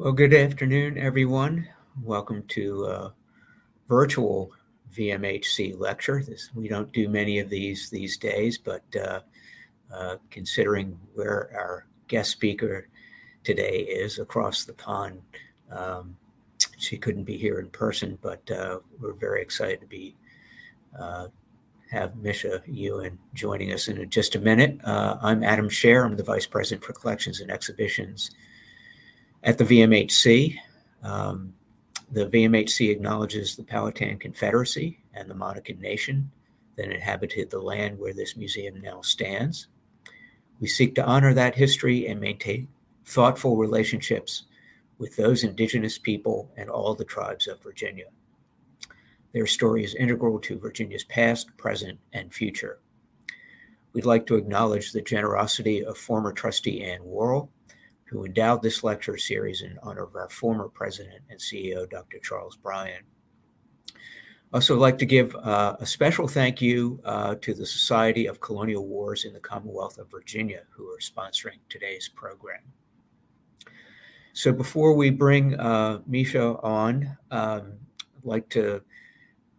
Well, good afternoon, everyone. Welcome to a virtual VMHC lecture. This, we don't do many of these these days, but uh, uh, considering where our guest speaker today is across the pond, um, she couldn't be here in person, but uh, we're very excited to be uh, have Misha Ewen joining us in just a minute. Uh, I'm Adam Scher. I'm the Vice President for Collections and Exhibitions at the VMHC. Um, the VMHC acknowledges the Powhatan Confederacy and the Monacan Nation that inhabited the land where this museum now stands. We seek to honor that history and maintain thoughtful relationships with those indigenous people and all the tribes of Virginia. Their story is integral to Virginia's past, present, and future. We'd like to acknowledge the generosity of former trustee Ann Worrell who endowed this lecture series in honor of our former president and CEO, Dr. Charles Bryan. Also, like to give uh, a special thank you uh, to the Society of Colonial Wars in the Commonwealth of Virginia, who are sponsoring today's program. So, before we bring uh, Misha on, um, I'd like to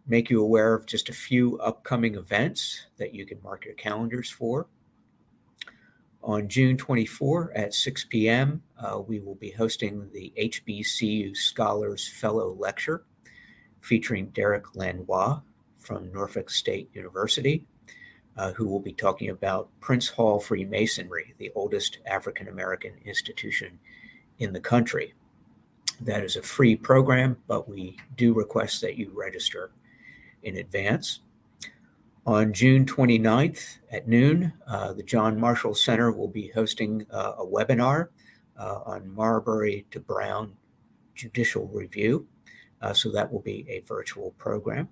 make you aware of just a few upcoming events that you can mark your calendars for. On June 24 at 6 p.m., uh, we will be hosting the HBCU Scholars Fellow Lecture featuring Derek Lanois from Norfolk State University, uh, who will be talking about Prince Hall Freemasonry, the oldest African American institution in the country. That is a free program, but we do request that you register in advance. On June 29th at noon, uh, the John Marshall Center will be hosting uh, a webinar uh, on Marbury to Brown judicial review. Uh, so that will be a virtual program.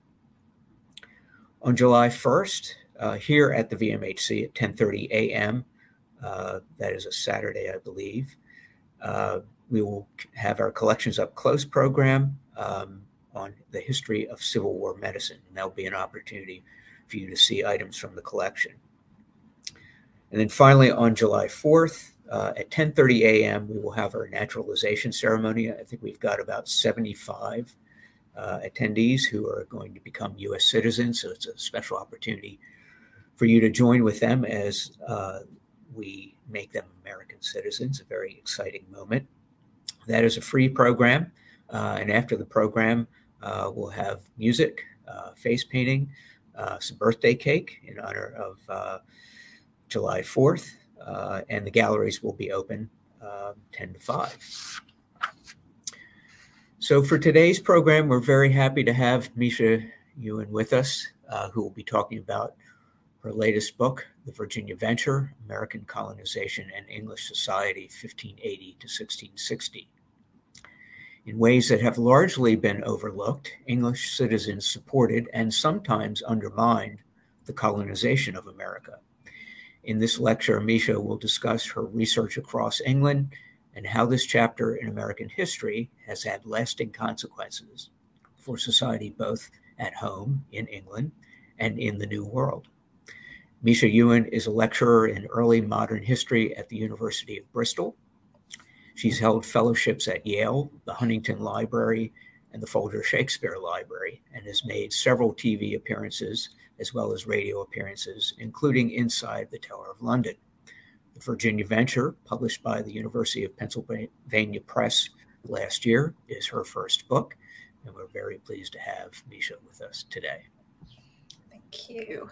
On July 1st, uh, here at the VMHC at 10:30 a.m., uh, that is a Saturday, I believe. we will have our collections up close program um, on the history of Civil War medicine, and that'll be an opportunity for you to see items from the collection. And then finally, on July 4th uh, at 10:30 a.m., we will have our naturalization ceremony. I think we've got about 75 uh, attendees who are going to become U.S. citizens. So it's a special opportunity for you to join with them as uh, we make them American citizens. A very exciting moment. That is a free program, uh, and after the program, uh, we'll have music, uh, face painting some birthday cake in honor of uh, July 4th, uh, and the galleries will be open um, 10 to 5. So for today's program, we're very happy to have Misha Ewen with us, uh, who will be talking about her latest book, The Virginia Venture, American Colonization and English Society, 1580 to 1660. In ways that have largely been overlooked, English citizens supported and sometimes undermined the colonization of America. In this lecture, Misha will discuss her research across England and how this chapter in American history has had lasting consequences for society both at home in England and in the New World. Misha Ewen is a lecturer in early modern history at the University of Bristol She's held fellowships at Yale, the Huntington Library, and the Folger Shakespeare Library, and has made several TV appearances as well as radio appearances, including Inside the Tower of London. The Virginia Venture, published by the University of Pennsylvania Press last year, is her first book, and we're very pleased to have Misha with us today. Thank you.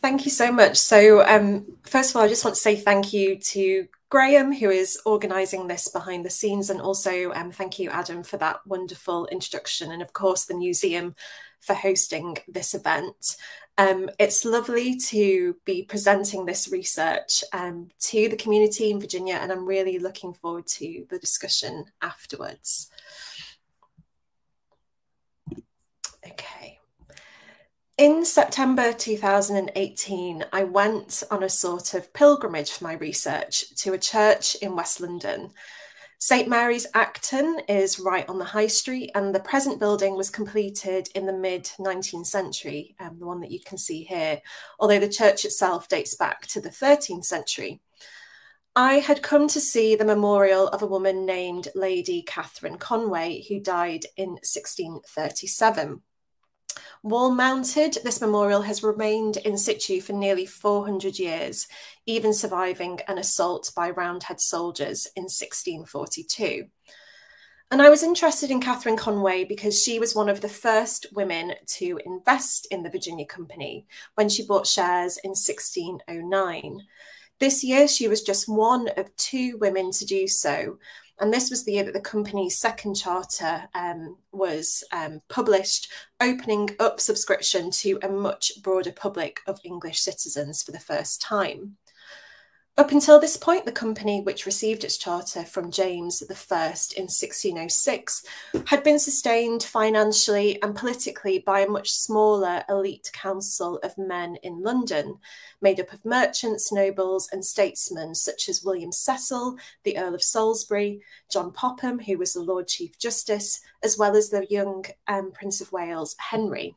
Thank you so much. So, um, first of all, I just want to say thank you to Graham, who is organising this behind the scenes, and also um, thank you, Adam, for that wonderful introduction, and of course the museum for hosting this event. Um, it's lovely to be presenting this research um, to the community in Virginia, and I'm really looking forward to the discussion afterwards. Okay. In September 2018, I went on a sort of pilgrimage for my research to a church in West London. St Mary's Acton is right on the high street, and the present building was completed in the mid 19th century, um, the one that you can see here, although the church itself dates back to the 13th century. I had come to see the memorial of a woman named Lady Catherine Conway, who died in 1637. Wall mounted, this memorial has remained in situ for nearly 400 years, even surviving an assault by Roundhead soldiers in 1642. And I was interested in Catherine Conway because she was one of the first women to invest in the Virginia Company when she bought shares in 1609. This year, she was just one of two women to do so. And this was the year that the company's second charter um, was um, published, opening up subscription to a much broader public of English citizens for the first time. Up until this point, the company, which received its charter from James I in 1606, had been sustained financially and politically by a much smaller elite council of men in London, made up of merchants, nobles, and statesmen such as William Cecil, the Earl of Salisbury, John Popham, who was the Lord Chief Justice, as well as the young um, Prince of Wales, Henry.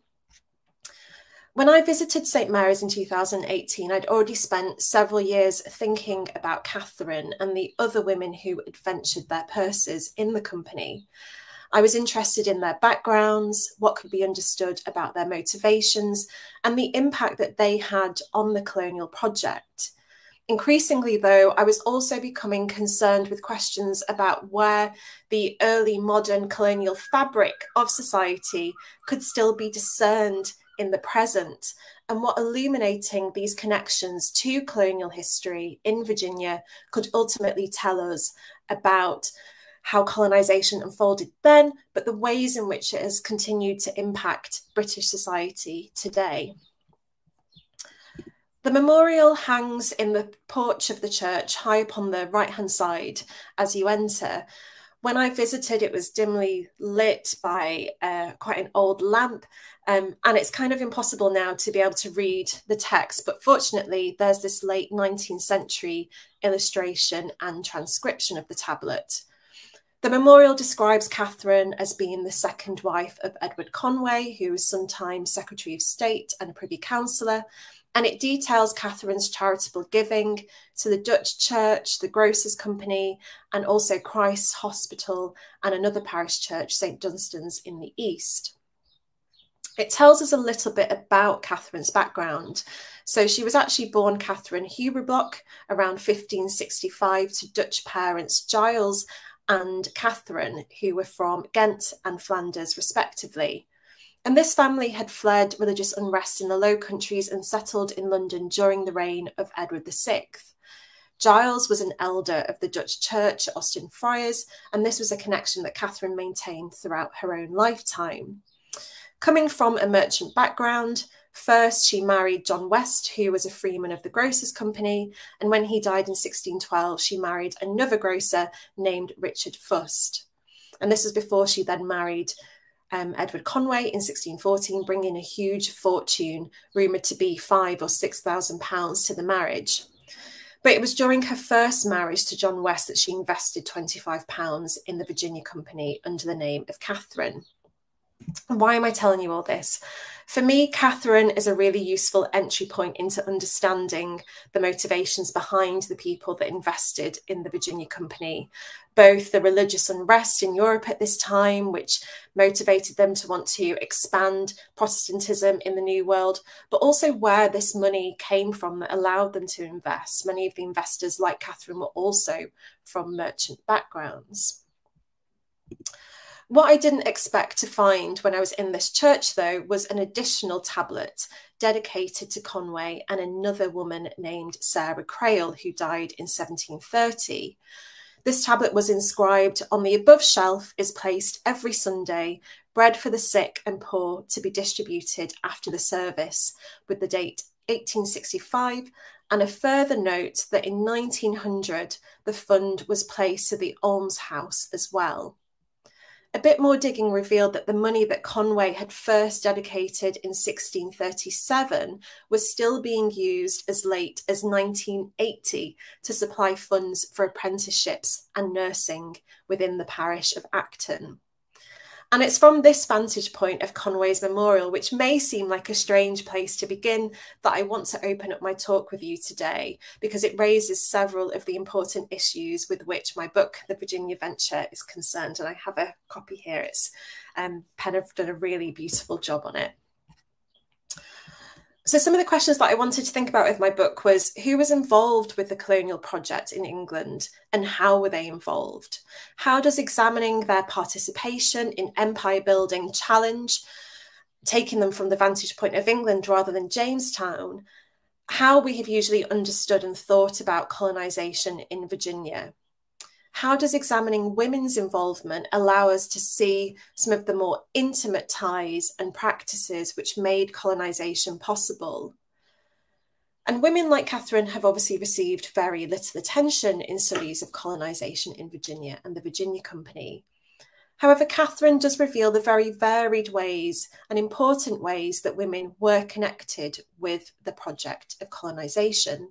When I visited St Mary's in 2018, I'd already spent several years thinking about Catherine and the other women who adventured their purses in the company. I was interested in their backgrounds, what could be understood about their motivations, and the impact that they had on the colonial project. Increasingly, though, I was also becoming concerned with questions about where the early modern colonial fabric of society could still be discerned in the present and what illuminating these connections to colonial history in Virginia could ultimately tell us about how colonization unfolded then, but the ways in which it has continued to impact British society today. The memorial hangs in the porch of the church, high upon the right hand side as you enter. When I visited, it was dimly lit by uh, quite an old lamp, um, and it's kind of impossible now to be able to read the text, but fortunately, there's this late 19th century illustration and transcription of the tablet. The memorial describes Catherine as being the second wife of Edward Conway, who was sometimes Secretary of State and a Privy Councillor, and it details Catherine's charitable giving to the Dutch Church, the Grocers Company, and also Christ's Hospital and another parish church, St Dunstan's in the East. It tells us a little bit about Catherine's background. So she was actually born Catherine Hueriblock around 1565 to Dutch parents Giles and Catherine, who were from Ghent and Flanders, respectively. And this family had fled religious unrest in the Low Countries and settled in London during the reign of Edward VI. Giles was an elder of the Dutch Church Austin Friars, and this was a connection that Catherine maintained throughout her own lifetime. Coming from a merchant background, first she married John West, who was a freeman of the Grocers Company, and when he died in 1612, she married another grocer named Richard Fust. And this was before she then married um, Edward Conway in 1614, bringing a huge fortune, rumoured to be five or six thousand pounds to the marriage. But it was during her first marriage to John West that she invested £25 in the Virginia Company under the name of Catherine. Why am I telling you all this? For me, Catherine is a really useful entry point into understanding the motivations behind the people that invested in the Virginia Company, both the religious unrest in Europe at this time, which motivated them to want to expand Protestantism in the New World, but also where this money came from that allowed them to invest. Many of the investors, like Catherine, were also from merchant backgrounds. What I didn't expect to find when I was in this church, though, was an additional tablet dedicated to Conway and another woman named Sarah Crail, who died in 1730. This tablet was inscribed on the above shelf is placed every Sunday, bread for the sick and poor to be distributed after the service, with the date 1865 and a further note that in 1900 the fund was placed to the almshouse as well. A bit more digging revealed that the money that Conway had first dedicated in 1637 was still being used as late as 1980 to supply funds for apprenticeships and nursing within the parish of Acton. And it's from this vantage point of Conway's memorial, which may seem like a strange place to begin, that I want to open up my talk with you today, because it raises several of the important issues with which my book, The Virginia Venture, is concerned. And I have a copy here. It's um, Penn have done a really beautiful job on it. So some of the questions that I wanted to think about with my book was who was involved with the colonial project in England and how were they involved? How does examining their participation in empire building challenge taking them from the vantage point of England rather than Jamestown, how we have usually understood and thought about colonization in Virginia? How does examining women's involvement allow us to see some of the more intimate ties and practices which made colonisation possible? And women like Catherine have obviously received very little attention in studies of colonisation in Virginia and the Virginia Company. However, Catherine does reveal the very varied ways and important ways that women were connected with the project of colonisation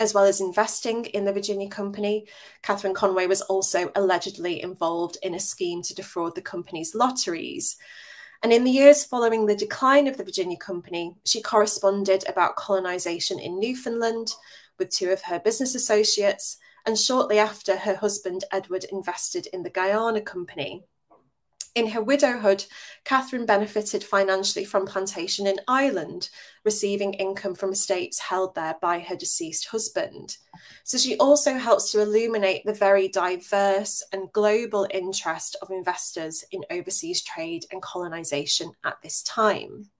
as well as investing in the Virginia company. Catherine Conway was also allegedly involved in a scheme to defraud the company's lotteries. And in the years following the decline of the Virginia company, she corresponded about colonization in Newfoundland with two of her business associates. And shortly after, her husband Edward invested in the Guyana company. In her widowhood, Catherine benefited financially from plantation in Ireland, receiving income from estates held there by her deceased husband. So she also helps to illuminate the very diverse and global interest of investors in overseas trade and colonisation at this time.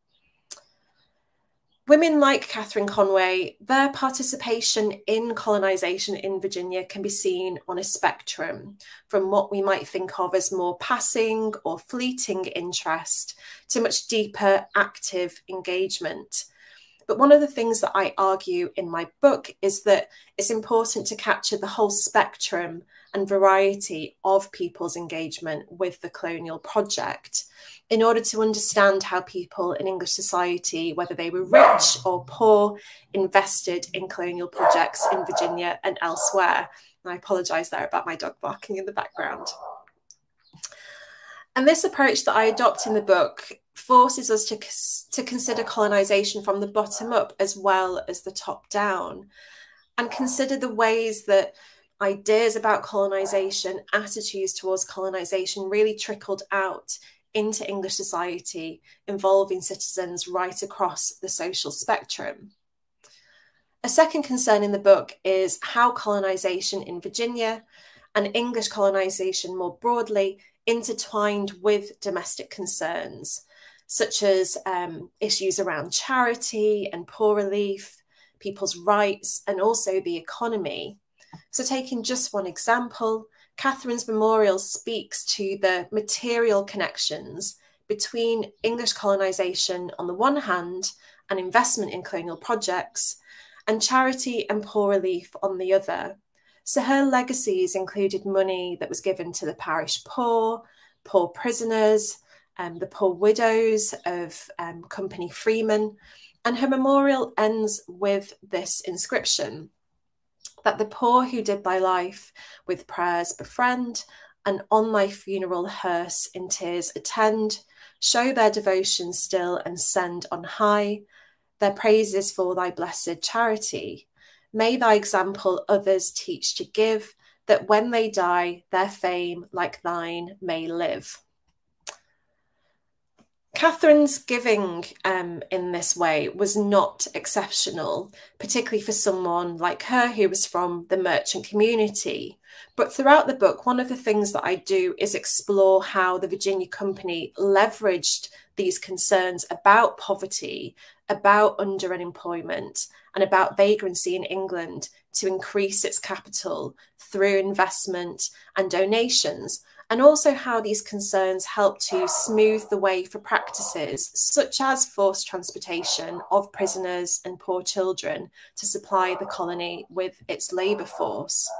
Women like Catherine Conway, their participation in colonisation in Virginia can be seen on a spectrum from what we might think of as more passing or fleeting interest to much deeper active engagement. But one of the things that I argue in my book is that it's important to capture the whole spectrum and variety of people's engagement with the colonial project in order to understand how people in English society, whether they were rich or poor, invested in colonial projects in Virginia and elsewhere. And I apologise there about my dog barking in the background. And this approach that I adopt in the book forces us to, to consider colonisation from the bottom up as well as the top down and consider the ways that ideas about colonisation, attitudes towards colonisation really trickled out into English society, involving citizens right across the social spectrum. A second concern in the book is how colonisation in Virginia and English colonisation more broadly intertwined with domestic concerns, such as um, issues around charity and poor relief, people's rights, and also the economy. So, taking just one example, Catherine's memorial speaks to the material connections between English colonisation on the one hand and investment in colonial projects, and charity and poor relief on the other. So her legacies included money that was given to the parish poor, poor prisoners, um, the poor widows of um, company Freeman. And her memorial ends with this inscription that the poor who did thy life with prayers befriend, and on thy funeral hearse in tears attend, show their devotion still and send on high their praises for thy blessed charity. May thy example others teach to give, that when they die, their fame like thine may live. Catherine's giving um, in this way was not exceptional, particularly for someone like her who was from the merchant community. But throughout the book, one of the things that I do is explore how the Virginia Company leveraged these concerns about poverty, about underemployment, and about vagrancy in England to increase its capital through investment and donations and also how these concerns help to smooth the way for practices such as forced transportation of prisoners and poor children to supply the colony with its labour force.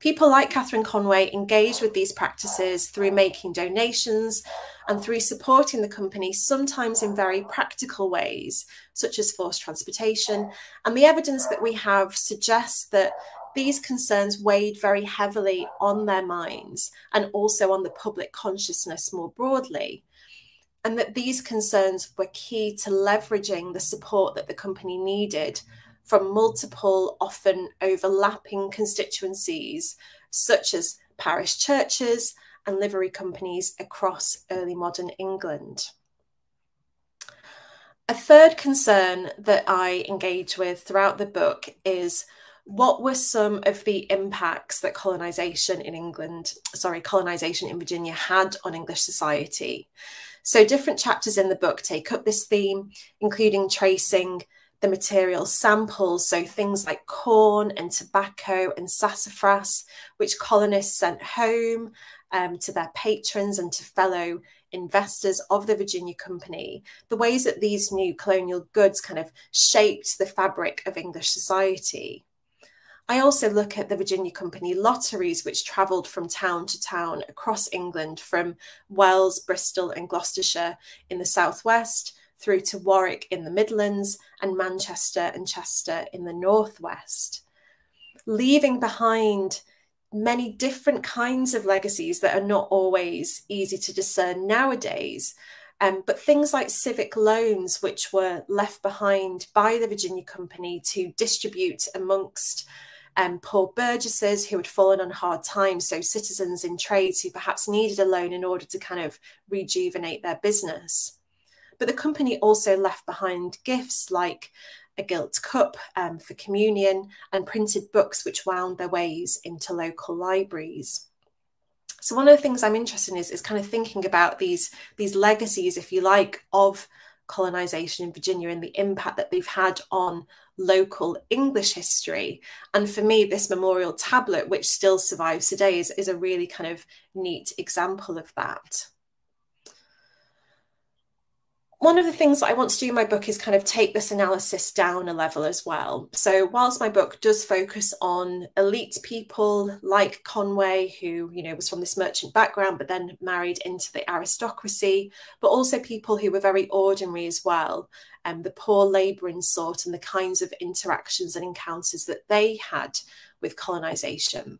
People like Catherine Conway engage with these practices through making donations and through supporting the company, sometimes in very practical ways, such as forced transportation. And the evidence that we have suggests that these concerns weighed very heavily on their minds and also on the public consciousness more broadly. And that these concerns were key to leveraging the support that the company needed from multiple, often overlapping constituencies, such as parish churches and livery companies across early modern England. A third concern that I engage with throughout the book is what were some of the impacts that colonization in England, sorry, colonization in Virginia had on English society? So, different chapters in the book take up this theme, including tracing the material samples, so things like corn and tobacco and sassafras, which colonists sent home um, to their patrons and to fellow investors of the Virginia Company, the ways that these new colonial goods kind of shaped the fabric of English society. I also look at the Virginia Company lotteries, which travelled from town to town across England, from Wells, Bristol, and Gloucestershire in the southwest through to Warwick in the Midlands and Manchester and Chester in the northwest, leaving behind many different kinds of legacies that are not always easy to discern nowadays. Um, but things like civic loans, which were left behind by the Virginia Company to distribute amongst um, poor burgesses who had fallen on hard times, so citizens in trades who perhaps needed a loan in order to kind of rejuvenate their business. But the company also left behind gifts like a gilt cup um, for communion, and printed books which wound their ways into local libraries. So one of the things I'm interested in is, is kind of thinking about these, these legacies, if you like, of colonization in Virginia and the impact that they've had on local English history. And for me, this memorial tablet, which still survives today, is, is a really kind of neat example of that one of the things that I want to do in my book is kind of take this analysis down a level as well. So, whilst my book does focus on elite people like Conway, who you know was from this merchant background but then married into the aristocracy, but also people who were very ordinary as well, and um, the poor labouring sort, and the kinds of interactions and encounters that they had with colonisation.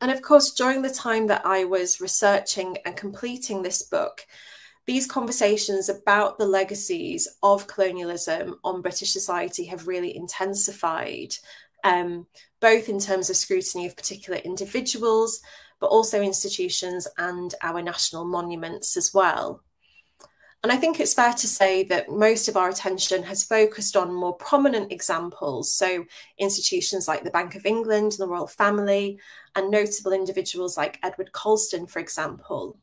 And of course, during the time that I was researching and completing this book, these conversations about the legacies of colonialism on British society have really intensified, um, both in terms of scrutiny of particular individuals, but also institutions and our national monuments as well. And I think it's fair to say that most of our attention has focused on more prominent examples. So, institutions like the Bank of England, the royal family, and notable individuals like Edward Colston, for example.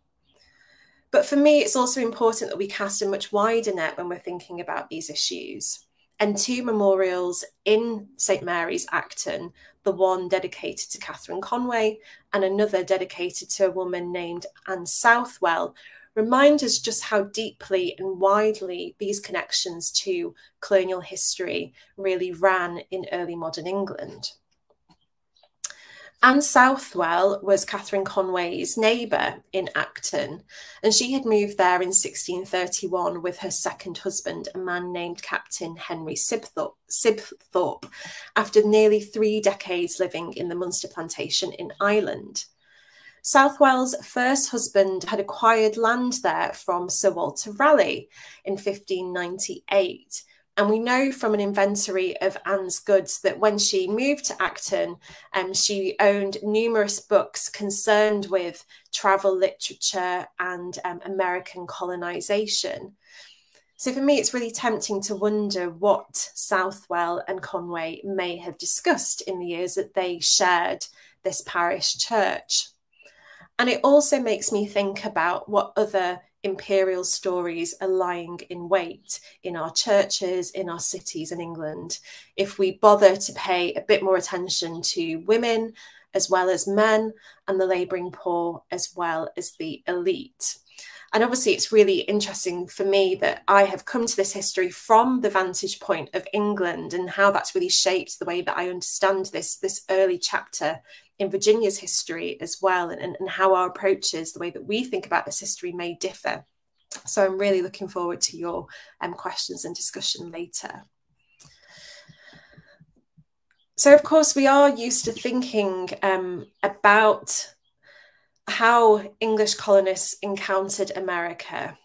But for me, it's also important that we cast a much wider net when we're thinking about these issues. And two memorials in St Mary's Acton, the one dedicated to Catherine Conway and another dedicated to a woman named Anne Southwell, remind us just how deeply and widely these connections to colonial history really ran in early modern England. Anne Southwell was Catherine Conway's neighbour in Acton, and she had moved there in 1631 with her second husband, a man named Captain Henry Sibthorpe, Sibthorpe after nearly three decades living in the Munster plantation in Ireland. Southwell's first husband had acquired land there from Sir Walter Raleigh in 1598 and we know from an inventory of Anne's goods that when she moved to Acton, um, she owned numerous books concerned with travel literature and um, American colonization. So for me, it's really tempting to wonder what Southwell and Conway may have discussed in the years that they shared this parish church. And it also makes me think about what other imperial stories are lying in wait in our churches, in our cities in England. If we bother to pay a bit more attention to women as well as men and the labouring poor as well as the elite. And obviously, it's really interesting for me that I have come to this history from the vantage point of England and how that's really shaped the way that I understand this, this early chapter in Virginia's history as well, and, and how our approaches, the way that we think about this history, may differ. So I'm really looking forward to your um, questions and discussion later. So, of course, we are used to thinking um, about how English colonists encountered America,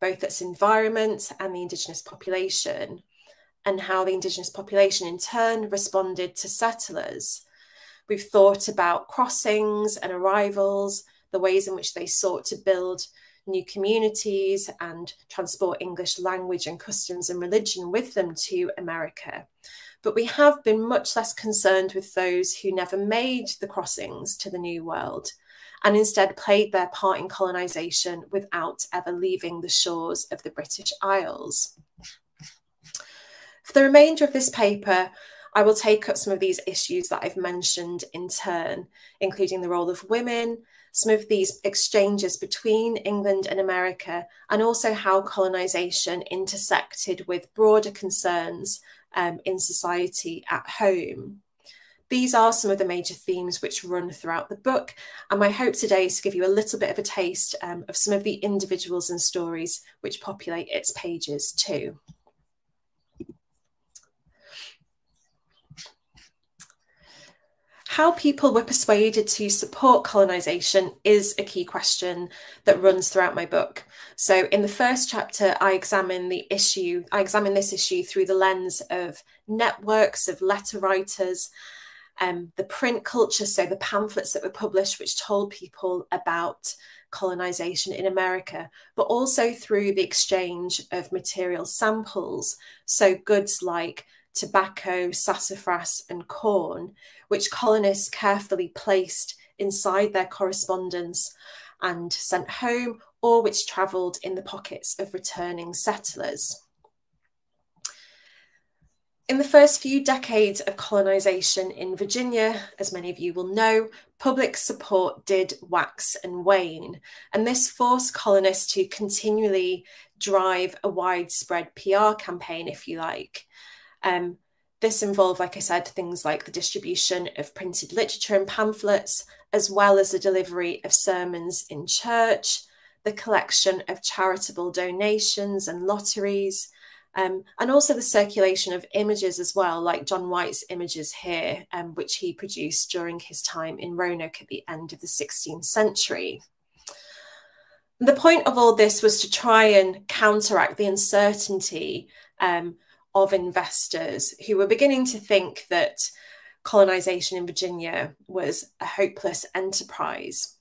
both its environment and the Indigenous population, and how the Indigenous population in turn responded to settlers. We've thought about crossings and arrivals, the ways in which they sought to build new communities and transport English language and customs and religion with them to America. But we have been much less concerned with those who never made the crossings to the New World and instead played their part in colonisation without ever leaving the shores of the British Isles. For the remainder of this paper, I will take up some of these issues that I've mentioned in turn, including the role of women, some of these exchanges between England and America, and also how colonisation intersected with broader concerns um, in society at home. These are some of the major themes which run throughout the book, and my hope today is to give you a little bit of a taste um, of some of the individuals and stories which populate its pages too. How people were persuaded to support colonisation is a key question that runs throughout my book. So, in the first chapter, I examine the issue, I examine this issue through the lens of networks of letter writers, um, the print culture, so the pamphlets that were published, which told people about colonization in America, but also through the exchange of material samples. So, goods like tobacco, sassafras, and corn, which colonists carefully placed inside their correspondence and sent home, or which travelled in the pockets of returning settlers. In the first few decades of colonisation in Virginia, as many of you will know, public support did wax and wane, and this forced colonists to continually drive a widespread PR campaign, if you like. Um, this involved, like I said, things like the distribution of printed literature and pamphlets, as well as the delivery of sermons in church, the collection of charitable donations and lotteries, um, and also the circulation of images as well, like John White's images here, um, which he produced during his time in Roanoke at the end of the 16th century. The point of all this was to try and counteract the uncertainty um, of investors who were beginning to think that colonization in Virginia was a hopeless enterprise.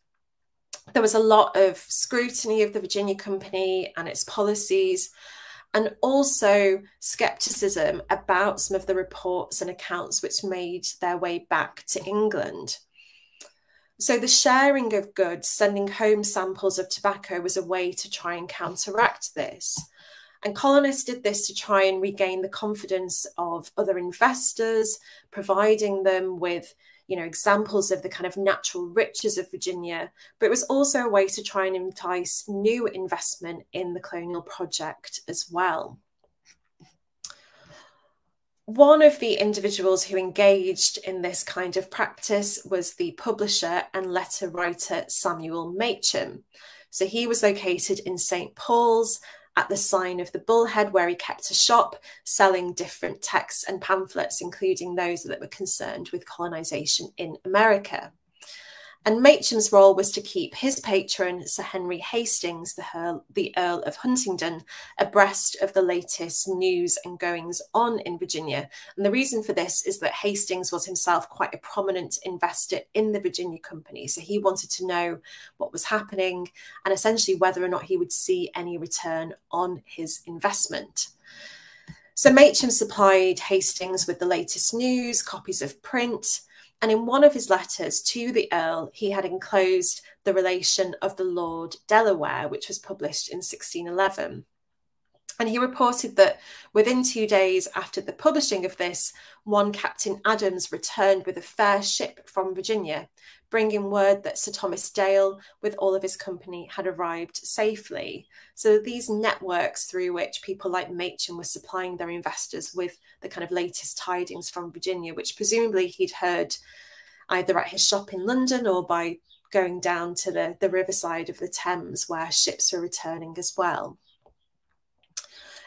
There was a lot of scrutiny of the Virginia Company and its policies, and also skepticism about some of the reports and accounts which made their way back to England. So, the sharing of goods, sending home samples of tobacco, was a way to try and counteract this. And colonists did this to try and regain the confidence of other investors, providing them with you know examples of the kind of natural riches of Virginia, but it was also a way to try and entice new investment in the colonial project as well. One of the individuals who engaged in this kind of practice was the publisher and letter writer Samuel Macham. So he was located in St. Paul's at the sign of the Bullhead, where he kept a shop selling different texts and pamphlets, including those that were concerned with colonization in America. And Macham's role was to keep his patron, Sir Henry Hastings, the Earl, the Earl of Huntingdon, abreast of the latest news and goings on in Virginia. And the reason for this is that Hastings was himself quite a prominent investor in the Virginia Company. So he wanted to know what was happening and essentially whether or not he would see any return on his investment. So Macham supplied Hastings with the latest news, copies of print, and in one of his letters to the Earl, he had enclosed the relation of the Lord Delaware, which was published in 1611. And he reported that within two days after the publishing of this, one Captain Adams returned with a fair ship from Virginia, bringing word that Sir Thomas Dale, with all of his company, had arrived safely. So these networks through which people like Macham were supplying their investors with the kind of latest tidings from Virginia, which presumably he'd heard either at his shop in London or by going down to the, the riverside of the Thames where ships were returning as well.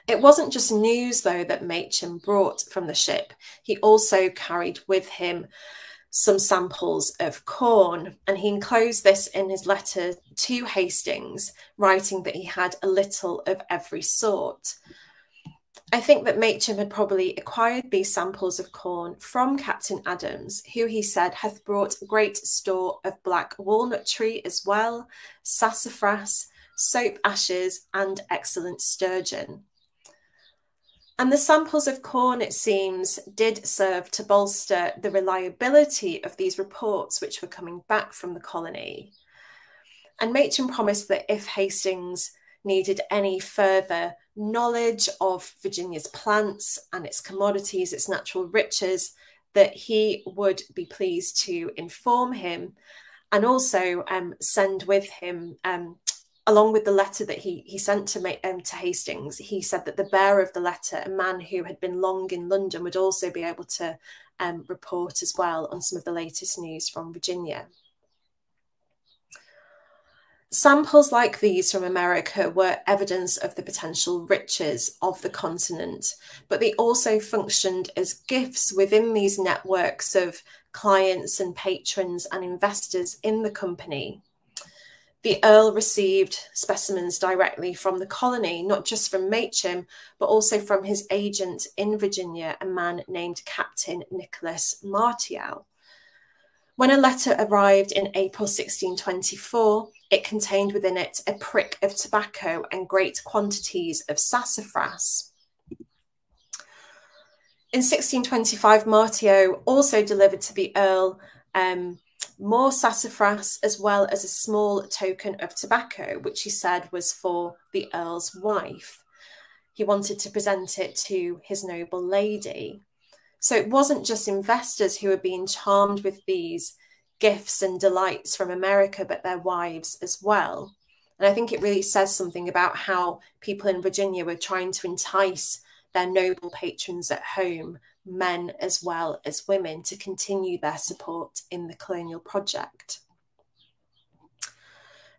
It wasn't just news, though, that Macham brought from the ship. He also carried with him some samples of corn, and he enclosed this in his letter to Hastings, writing that he had a little of every sort. I think that Macham had probably acquired these samples of corn from Captain Adams, who he said hath brought great store of black walnut tree as well, sassafras, soap ashes, and excellent sturgeon. And the samples of corn, it seems, did serve to bolster the reliability of these reports which were coming back from the colony. And Macham promised that if Hastings needed any further knowledge of Virginia's plants and its commodities, its natural riches, that he would be pleased to inform him and also um, send with him um, along with the letter that he he sent to um, to Hastings, he said that the bearer of the letter, a man who had been long in London, would also be able to um, report as well on some of the latest news from Virginia. Samples like these from America were evidence of the potential riches of the continent, but they also functioned as gifts within these networks of clients and patrons and investors in the company the Earl received specimens directly from the colony, not just from Macham, but also from his agent in Virginia, a man named Captain Nicholas Martiau. When a letter arrived in April 1624, it contained within it a prick of tobacco and great quantities of sassafras. In 1625, Martiau also delivered to the Earl um, more sassafras, as well as a small token of tobacco, which he said was for the Earl's wife. He wanted to present it to his noble lady. So it wasn't just investors who were being charmed with these gifts and delights from America, but their wives as well. And I think it really says something about how people in Virginia were trying to entice their noble patrons at home men as well as women to continue their support in the colonial project.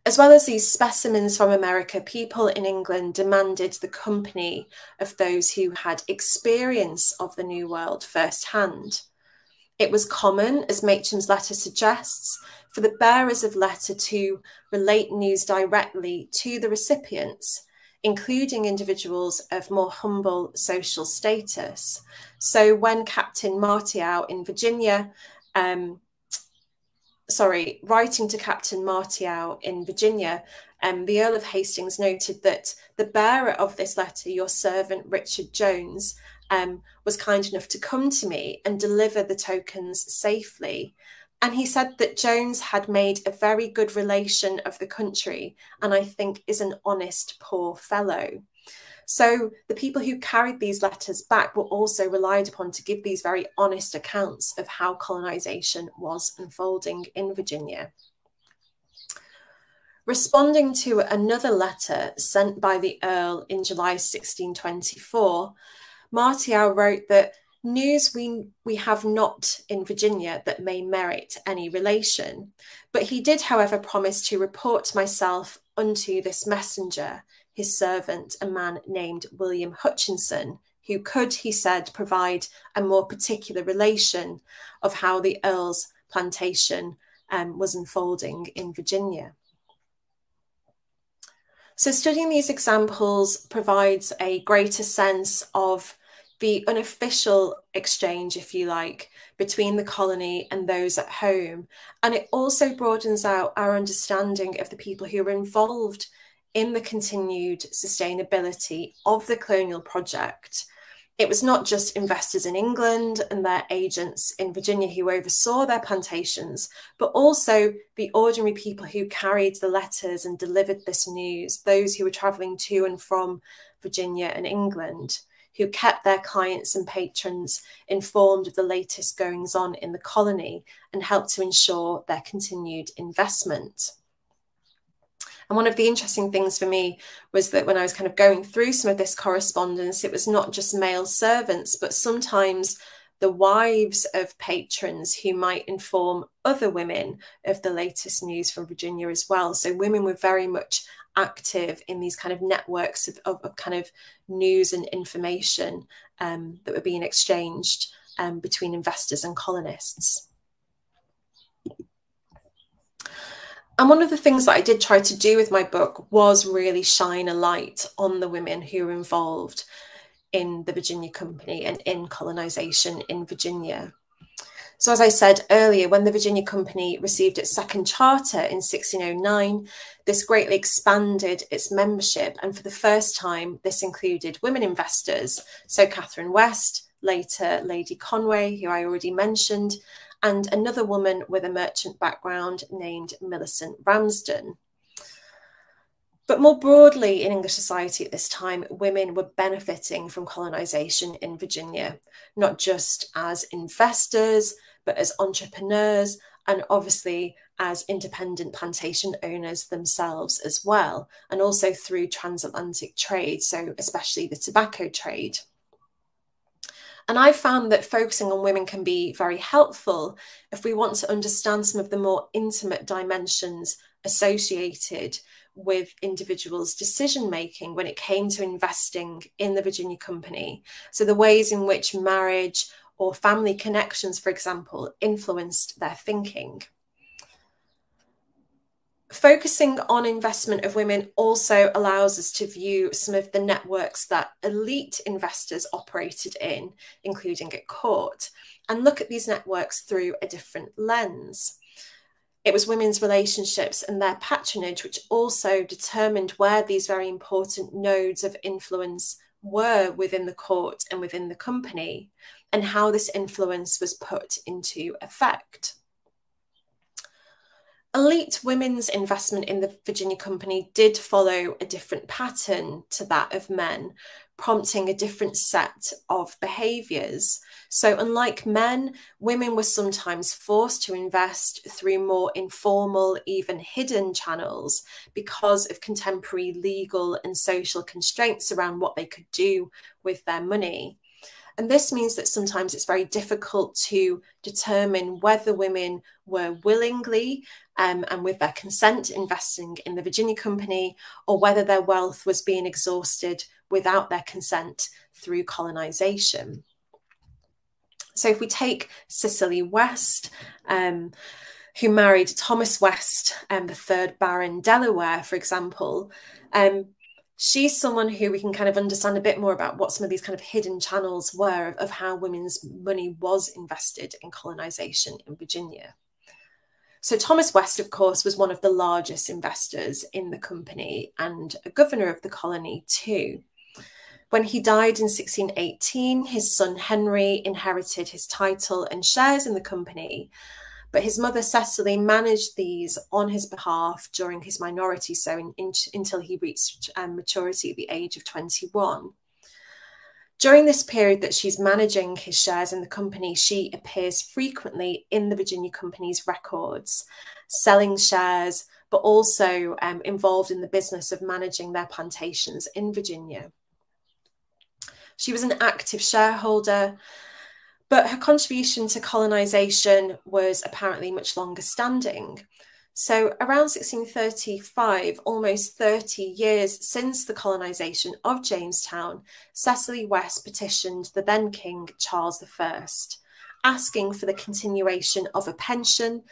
As well as these specimens from America, people in England demanded the company of those who had experience of the New World firsthand. It was common, as Macham's letter suggests, for the bearers of letter to relate news directly to the recipients including individuals of more humble social status. So when Captain Martiau in Virginia, um, sorry, writing to Captain Martiau in Virginia, um, the Earl of Hastings noted that the bearer of this letter, your servant Richard Jones, um, was kind enough to come to me and deliver the tokens safely. And he said that Jones had made a very good relation of the country and I think is an honest poor fellow. So the people who carried these letters back were also relied upon to give these very honest accounts of how colonisation was unfolding in Virginia. Responding to another letter sent by the Earl in July 1624, Martiau wrote that news we we have not in Virginia that may merit any relation. But he did, however, promise to report myself unto this messenger, his servant, a man named William Hutchinson, who could, he said, provide a more particular relation of how the Earl's plantation um, was unfolding in Virginia. So, studying these examples provides a greater sense of the unofficial exchange, if you like, between the colony and those at home. And it also broadens out our understanding of the people who were involved in the continued sustainability of the colonial project. It was not just investors in England and their agents in Virginia who oversaw their plantations, but also the ordinary people who carried the letters and delivered this news, those who were travelling to and from Virginia and England who kept their clients and patrons informed of the latest goings on in the colony and helped to ensure their continued investment. And one of the interesting things for me was that when I was kind of going through some of this correspondence, it was not just male servants, but sometimes the wives of patrons who might inform other women of the latest news from Virginia as well. So women were very much active in these kind of networks of, of, of kind of news and information um, that were being exchanged um, between investors and colonists. And one of the things that I did try to do with my book was really shine a light on the women who were involved in the Virginia Company and in colonization in Virginia. So, as I said earlier, when the Virginia Company received its second charter in 1609, this greatly expanded its membership. And for the first time, this included women investors. So, Catherine West, later Lady Conway, who I already mentioned, and another woman with a merchant background named Millicent Ramsden. But more broadly in English society at this time, women were benefiting from colonisation in Virginia, not just as investors, but as entrepreneurs and obviously as independent plantation owners themselves as well, and also through transatlantic trade, so especially the tobacco trade. And I've found that focusing on women can be very helpful if we want to understand some of the more intimate dimensions associated with individuals' decision making when it came to investing in the Virginia Company. So, the ways in which marriage or family connections, for example, influenced their thinking. Focusing on investment of women also allows us to view some of the networks that elite investors operated in, including at court, and look at these networks through a different lens. It was women's relationships and their patronage which also determined where these very important nodes of influence were within the court and within the company, and how this influence was put into effect. Elite women's investment in the Virginia Company did follow a different pattern to that of men, prompting a different set of behaviours. So, unlike men, women were sometimes forced to invest through more informal, even hidden channels because of contemporary legal and social constraints around what they could do with their money. And this means that sometimes it's very difficult to determine whether women were willingly um, and with their consent investing in the Virginia Company or whether their wealth was being exhausted without their consent through colonization. So if we take Cicely West, um, who married Thomas West, um, the third Baron De La Warr, for example, um, she's someone who we can kind of understand a bit more about what some of these kind of hidden channels were of, of how women's money was invested in colonization in Virginia. So, Thomas West, of course, was one of the largest investors in the company and a governor of the colony, too. When he died in 1618, his son Henry inherited his title and shares in the company, but his mother Cecily managed these on his behalf during his minority, so in, in, until he reached um, maturity at the age of 21. During this period that she's managing his shares in the company, she appears frequently in the Virginia Company's records, selling shares, but also um, involved in the business of managing their plantations in Virginia. She was an active shareholder but her contribution to colonisation was apparently much longer standing. So, around 1635, almost 30 years since the colonisation of Jamestown, Cecily West petitioned the then King Charles I, asking for the continuation of a pension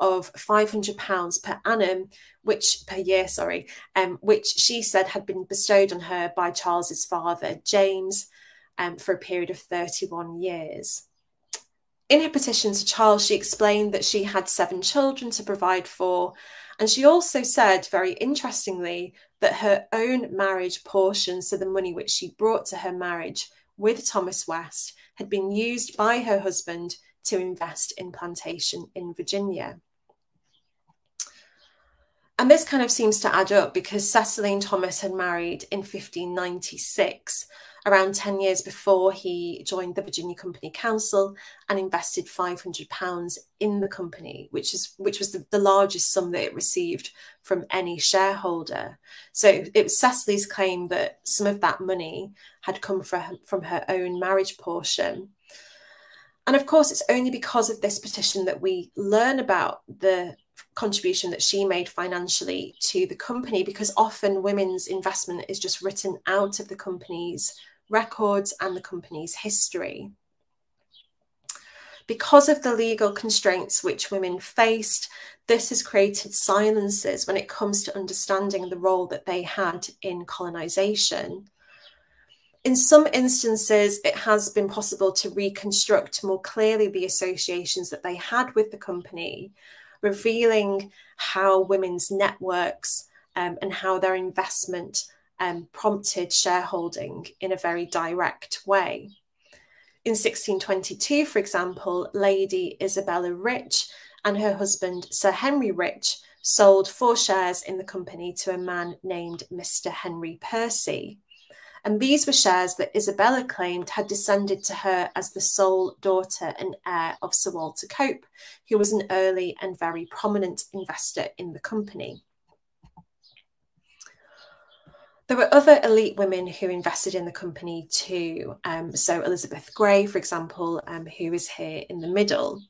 of £500 per annum, which per year, sorry, um, which she said had been bestowed on her by Charles's father, James, um, for a period of 31 years. In her petition to Charles, she explained that she had seven children to provide for. And she also said, very interestingly, that her own marriage portion, so the money which she brought to her marriage with Thomas West, had been used by her husband to invest in plantation in Virginia. And this kind of seems to add up because Cecily and Thomas had married in 1596 around 10 years before he joined the Virginia Company Council and invested £500 in the company, which is which was the, the, largest sum that it received from any shareholder. So it was Cecily's claim that some of that money had come from, from her own marriage portion. And of course, it's only because of this petition that we learn about the contribution that she made financially to the company, because often women's investment is just written out of the company's records and the company's history. Because of the legal constraints which women faced, this has created silences when it comes to understanding the role that they had in colonisation. In some instances, it has been possible to reconstruct more clearly the associations that they had with the company, revealing how women's networks um, and how their investment um, prompted shareholding in a very direct way. In 1622, for example, Lady Isabella Rich and her husband, Sir Henry Rich, sold four shares in the company to a man named Mr. Henry Percy. And these were shares that Isabella claimed had descended to her as the sole daughter and heir of Sir Walter Cope, who was an early and very prominent investor in the company. There were other elite women who invested in the company too. Um, so Elizabeth Grey, for example, um, who is here in the middle.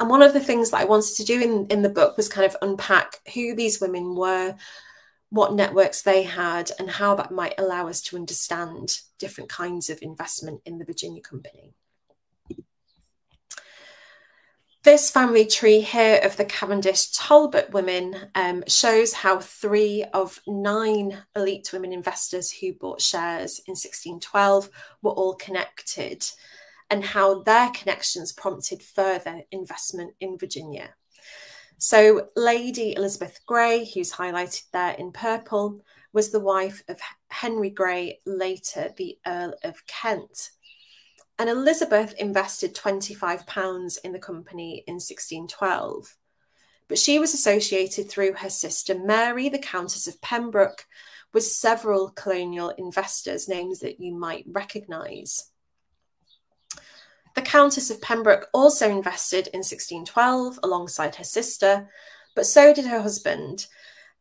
And one of the things that I wanted to do in, in the book was kind of unpack who these women were, what networks they had, and how that might allow us to understand different kinds of investment in the Virginia Company. This family tree here of the Cavendish Talbot women um, shows how three of nine elite women investors who bought shares in 1612 were all connected and how their connections prompted further investment in Virginia. So, Lady Elizabeth Grey, who's highlighted there in purple, was the wife of Henry Grey, later the Earl of Kent. And Elizabeth invested £25 in the company in 1612. But she was associated through her sister Mary, the Countess of Pembroke, with several colonial investors, names that you might recognise. The Countess of Pembroke also invested in 1612 alongside her sister, but so did her husband,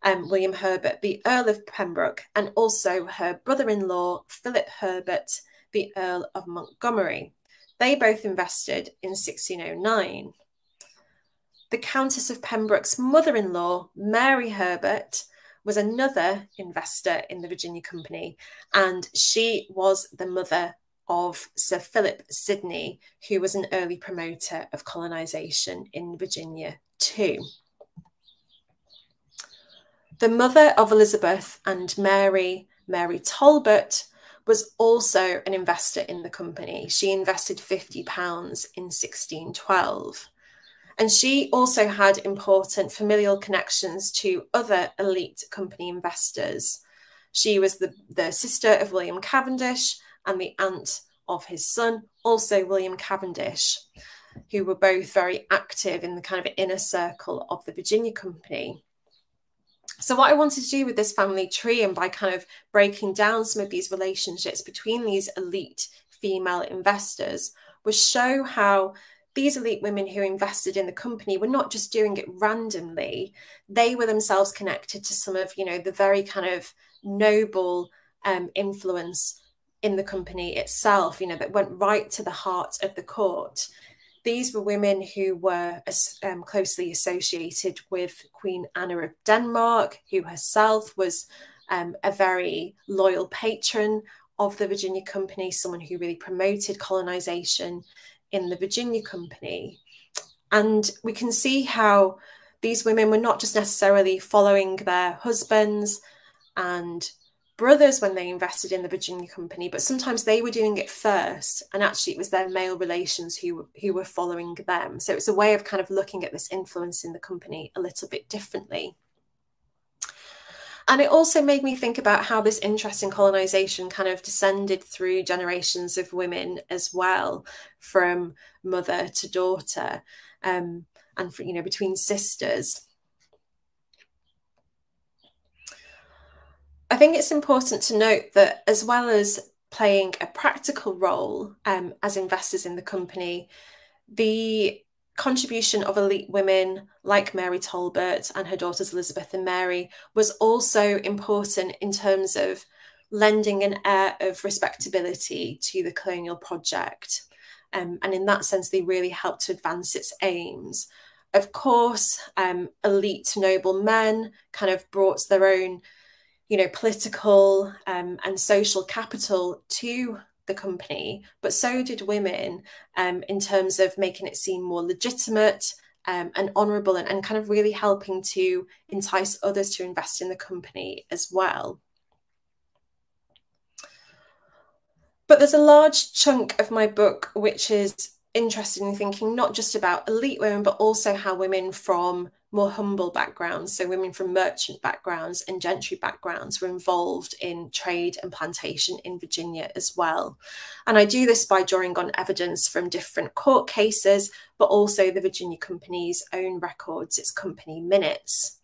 um, William Herbert, the Earl of Pembroke, and also her brother in law, Philip Herbert, the Earl of Montgomery. They both invested in 1609. The Countess of Pembroke's mother in law, Mary Herbert, was another investor in the Virginia Company, and she was the mother of Sir Philip Sidney, who was an early promoter of colonisation in Virginia too. The mother of Elizabeth and Mary, Mary Talbot, was also an investor in the company. She invested £50 in 1612. And she also had important familial connections to other elite company investors. She was the, the sister of William Cavendish and the aunt of his son, also William Cavendish, who were both very active in the kind of inner circle of the Virginia Company. So, what I wanted to do with this family tree and by kind of breaking down some of these relationships between these elite female investors was show how these elite women who invested in the company were not just doing it randomly they were themselves connected to some of you know the very kind of noble um, influence in the company itself you know that went right to the heart of the court these were women who were um, closely associated with Queen Anna of Denmark, who herself was um, a very loyal patron of the Virginia Company, someone who really promoted colonization in the Virginia Company. And we can see how these women were not just necessarily following their husbands and brothers when they invested in the Virginia company, but sometimes they were doing it first, and actually it was their male relations who who were following them. So it's a way of kind of looking at this influence in the company a little bit differently. And it also made me think about how this interest in colonization kind of descended through generations of women as well, from mother to daughter, um, and for, you know between sisters. I think it's important to note that as well as playing a practical role um, as investors in the company, the contribution of elite women like Mary Talbot and her daughters Elizabeth and Mary was also important in terms of lending an air of respectability to the colonial project. Um, and in that sense, they really helped to advance its aims. Of course, um, elite noble men kind of brought their own, you know, political um, and social capital to the company, but so did women um, in terms of making it seem more legitimate um, and honourable and, and kind of really helping to entice others to invest in the company as well. But there's a large chunk of my book which is interested in thinking not just about elite women, but also how women from more humble backgrounds, so women from merchant backgrounds and gentry backgrounds, were involved in trade and plantation in Virginia as well. And I do this by drawing on evidence from different court cases, but also the Virginia Company's own records, its company minutes.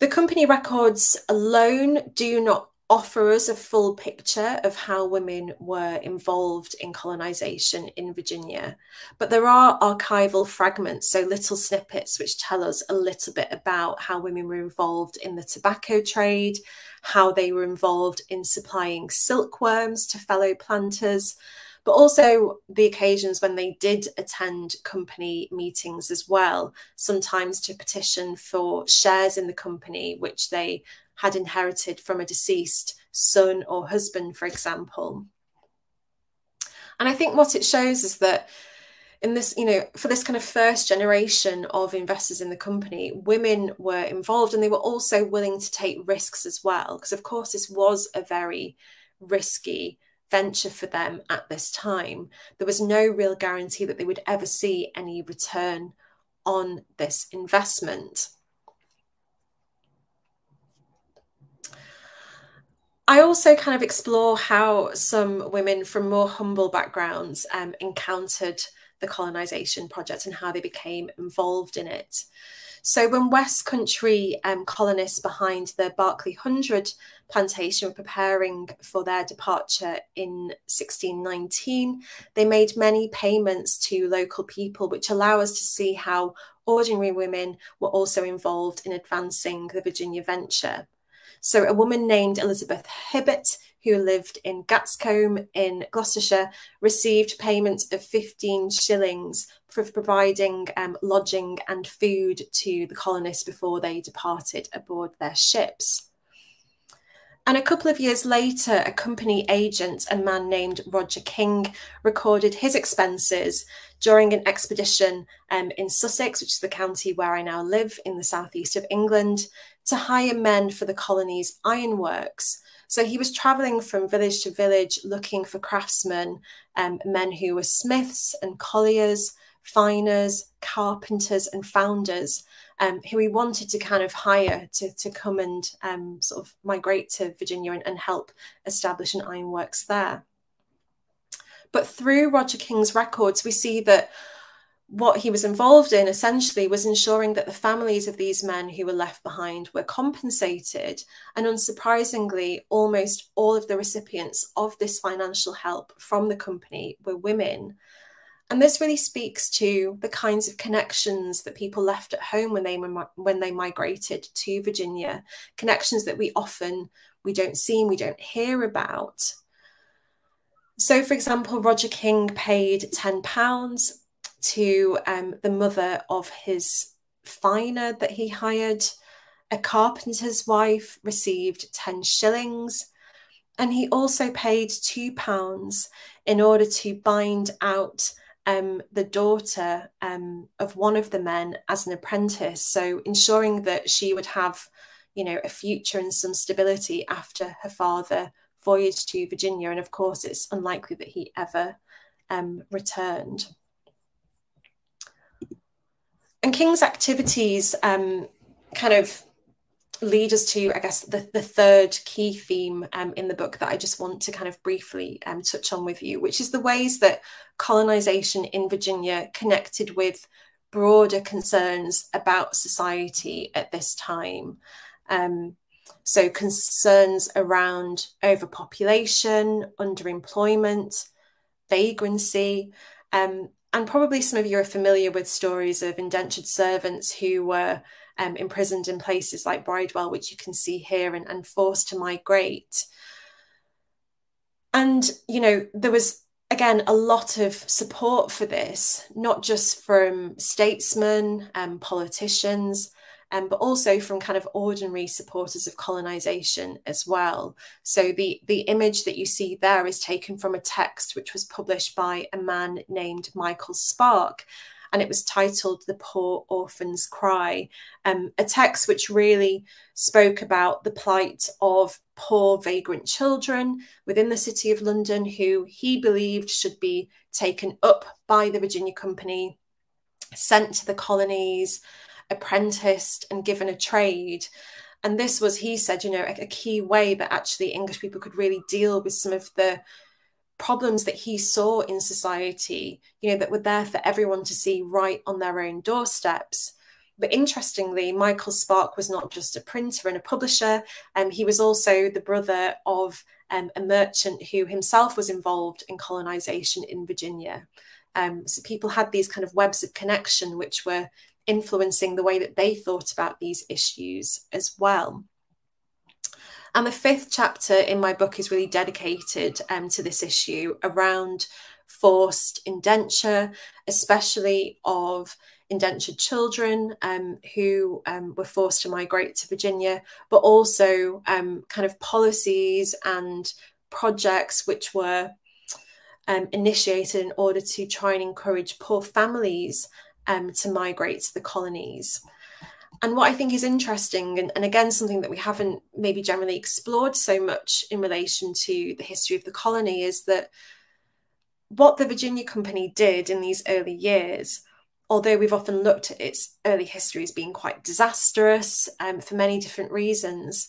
The company records alone do not offer us a full picture of how women were involved in colonisation in Virginia. But there are archival fragments, so little snippets, which tell us a little bit about how women were involved in the tobacco trade, how they were involved in supplying silkworms to fellow planters. But also the occasions when they did attend company meetings as well, sometimes to petition for shares in the company, which they had inherited from a deceased son or husband, for example. And I think what it shows is that in this, you know, for this kind of first generation of investors in the company, women were involved and they were also willing to take risks as well. Because, of course, this was a very risky venture for them at this time. There was no real guarantee that they would ever see any return on this investment. I also kind of explore how some women from more humble backgrounds um, encountered the colonisation project and how they became involved in it. So, when West Country um, colonists behind the Berkeley Hundred plantation were preparing for their departure in 1619, they made many payments to local people, which allow us to see how ordinary women were also involved in advancing the Virginia venture. So, a woman named Elizabeth Hibbert, who lived in Gatcombe in Gloucestershire, received payment of 15 shillings for providing um, lodging and food to the colonists before they departed aboard their ships. And a couple of years later, a company agent, a man named Roger King, recorded his expenses during an expedition um, in Sussex, which is the county where I now live in the southeast of England, to hire men for the colony's ironworks. So he was traveling from village to village looking for craftsmen, um, men who were smiths and colliers, finers, carpenters, and founders, um, who he wanted to kind of hire to, to come and um, sort of migrate to Virginia and, and help establish an ironworks there. But through Roger King's records, we see that what he was involved in essentially was ensuring that the families of these men who were left behind were compensated. And unsurprisingly, almost all of the recipients of this financial help from the company were women. And this really speaks to the kinds of connections that people left at home when they when they migrated to Virginia, connections that we often we don't see and we don't hear about. So, for example, Roger King paid ten pounds to um, the mother of his finer that he hired. A carpenter's wife received 10 shillings. And he also paid £2 in order to bind out um, the daughter um, of one of the men as an apprentice. So ensuring that she would have, you know, a future and some stability after her father voyaged to Virginia. And of course, it's unlikely that he ever um, returned. And King's activities um, kind of lead us to, I guess, the, the third key theme um, in the book that I just want to kind of briefly um, touch on with you, which is the ways that colonization in Virginia connected with broader concerns about society at this time. Um, so, concerns around overpopulation, underemployment, vagrancy, um, and probably some of you are familiar with stories of indentured servants who were um, imprisoned in places like Bridewell, which you can see here, and, and forced to migrate. And, you know, there was again, a lot of support for this, not just from statesmen and politicians, um, but also from kind of ordinary supporters of colonization as well. So the, the image that you see there is taken from a text which was published by a man named Michael Sparke and it was titled The Poor Orphan's Cry, um, a text which really spoke about the plight of poor vagrant children within the City of London who he believed should be taken up by the Virginia Company, sent to the colonies, apprenticed, and given a trade. And this was, he said, you know, a, a key way that actually English people could really deal with some of the problems that he saw in society, you know, that were there for everyone to see right on their own doorsteps. But interestingly, Michael Sparke was not just a printer and a publisher, um, he was also the brother of um, a merchant who himself was involved in colonization in Virginia. Um, so people had these kind of webs of connection which were influencing the way that they thought about these issues as well. And the fifth chapter in my book is really dedicated um, to this issue around forced indenture, especially of indentured children um, who um, were forced to migrate to Virginia, but also um, kind of policies and projects which were um, initiated in order to try and encourage poor families um, to migrate to the colonies. And what I think is interesting, and, and again, something that we haven't maybe generally explored so much in relation to the history of the colony, is that what the Virginia Company did in these early years, although we've often looked at its early history as being quite disastrous um, for many different reasons,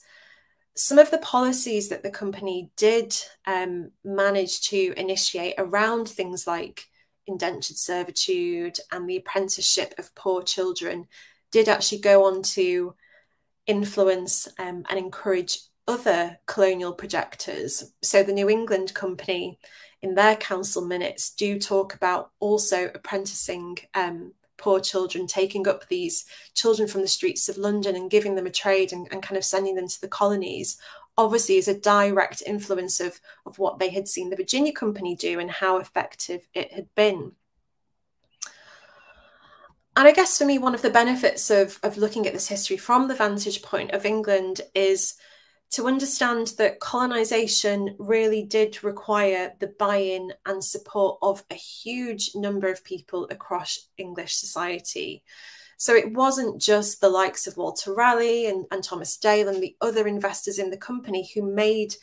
some of the policies that the company did um, manage to initiate around things like indentured servitude and the apprenticeship of poor children did actually go on to influence um, and encourage other colonial projectors. So the New England Company, in their council minutes, do talk about also apprenticing um, poor children, taking up these children from the streets of London and giving them a trade and, and kind of sending them to the colonies. Obviously, is a direct influence of, of what they had seen the Virginia Company do and how effective it had been and I guess for me, one of the benefits of, of looking at this history from the vantage point of England is to understand that colonization really did require the buy in and support of a huge number of people across English society. So it wasn't just the likes of Walter Raleigh and, and Thomas Dale and the other investors in the company who made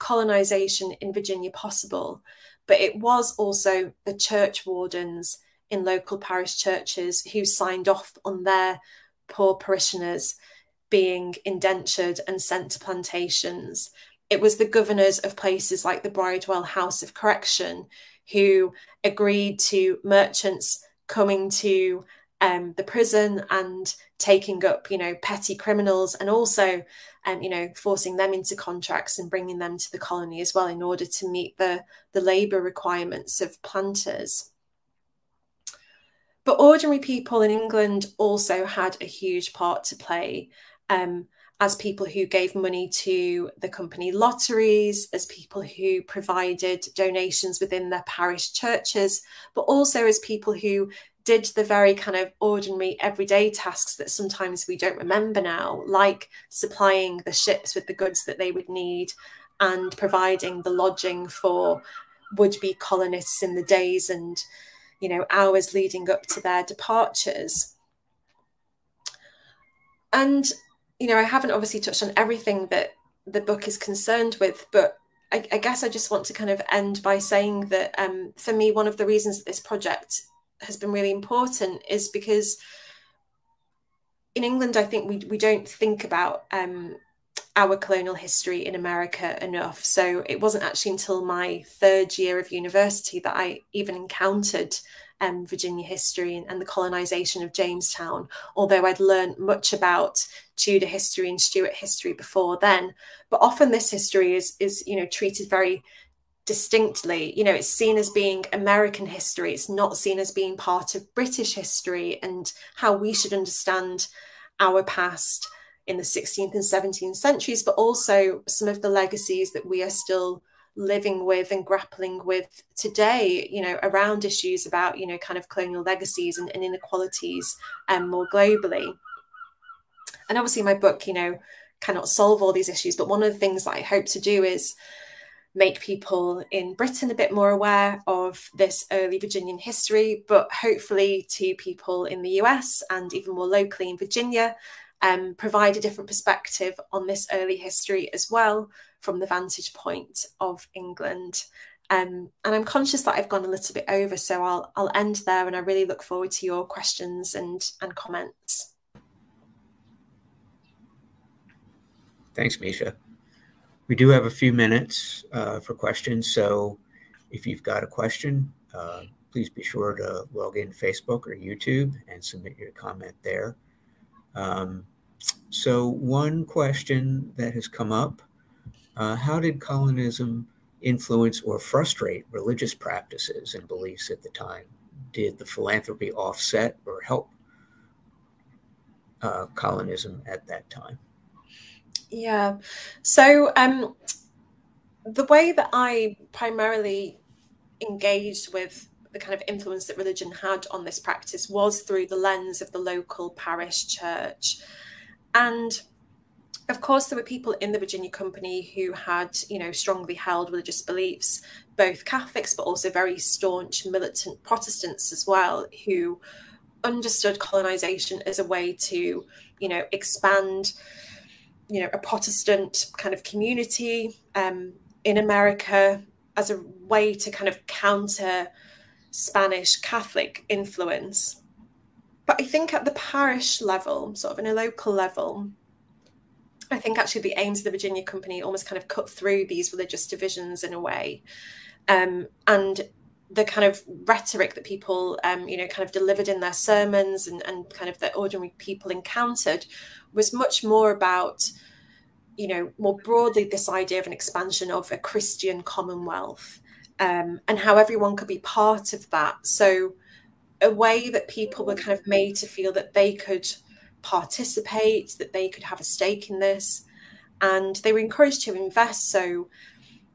colonization in Virginia possible, but it was also the church wardens in local parish churches who signed off on their poor parishioners being indentured and sent to plantations. It was the governors of places like the Bridewell House of Correction who agreed to merchants coming to um, the prison and taking up, you know, petty criminals and also, um, you know, forcing them into contracts and bringing them to the colony as well in order to meet the, the labour requirements of planters. But ordinary people in England also had a huge part to play um, as people who gave money to the company lotteries, as people who provided donations within their parish churches, but also as people who did the very kind of ordinary everyday tasks that sometimes we don't remember now, like supplying the ships with the goods that they would need and providing the lodging for would be colonists in the days and you know, hours leading up to their departures. And, you know, I haven't obviously touched on everything that the book is concerned with, but I, I guess I just want to kind of end by saying that um, for me, one of the reasons that this project has been really important is because in England, I think we, we don't think about um, our colonial history in America enough. So it wasn't actually until my third year of university that I even encountered um, Virginia history and, and, the colonization of Jamestown, although I'd learned much about Tudor history and Stuart history before then. But often this history is, is you know, treated very distinctly. You know, it's seen as being American history, it's not seen as being part of British history and how we should understand our past in the 16th and 17th centuries, but also some of the legacies that we are still living with and grappling with today, you know, around issues about, you know, kind of colonial legacies and, and inequalities um, more globally. And obviously, my book, you know, cannot solve all these issues, but one of the things that I hope to do is make people in Britain a bit more aware of this early Virginian history, but hopefully to people in the US and even more locally in Virginia, um, provide a different perspective on this early history as well from the vantage point of England. Um, and I'm conscious that I've gone a little bit over, so I'll I'll end there, and I really look forward to your questions and and comments. Thanks, Misha. We do have a few minutes uh, for questions, so if you've got a question, uh, please be sure to log in Facebook or YouTube and submit your comment there. Um, so, one question that has come up uh, how did colonism influence or frustrate religious practices and beliefs at the time? Did the philanthropy offset or help uh, colonism at that time? Yeah. So, um, the way that I primarily engaged with the kind of influence that religion had on this practice was through the lens of the local parish church. And of course, there were people in the Virginia Company who had, you know, strongly held religious beliefs, both Catholics but also very staunch militant Protestants as well, who understood colonization as a way to, you know, expand, you know, a Protestant kind of community um, in America as a way to kind of counter Spanish Catholic influence. But I think at the parish level, sort of in a local level, I think actually the aims of the Virginia Company almost kind of cut through these religious divisions in a way. Um, and the kind of rhetoric that people, um, you know, kind of delivered in their sermons and, and kind of that ordinary people encountered was much more about, you know, more broadly this idea of an expansion of a Christian commonwealth um, and how everyone could be part of that. So, a way that people were kind of made to feel that they could participate, that they could have a stake in this. And they were encouraged to invest. So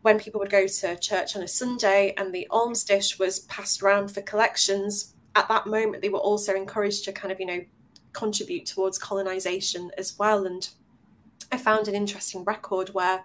when people would go to church on a Sunday and the alms dish was passed around for collections, at that moment they were also encouraged to kind of, you know, contribute towards colonization as well. And I found an interesting record where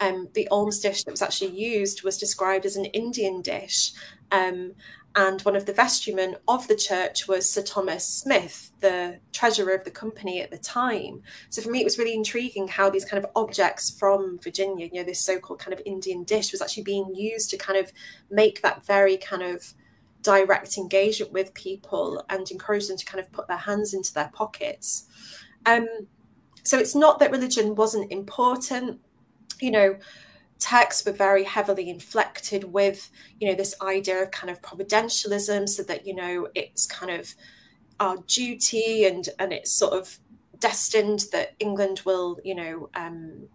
um, the alms dish that was actually used was described as an Indian dish. Um, and one of the vestrymen of the church was Sir Thomas Smith, the treasurer of the company at the time. So for me, it was really intriguing how these kind of objects from Virginia, you know, this so-called kind of Indian dish, was actually being used to kind of make that very kind of direct engagement with people and encourage them to kind of put their hands into their pockets. Um, so it's not that religion wasn't important, you know texts were very heavily inflected with you know this idea of kind of providentialism so that you know it's kind of our duty and and it's sort of destined that england will you know um,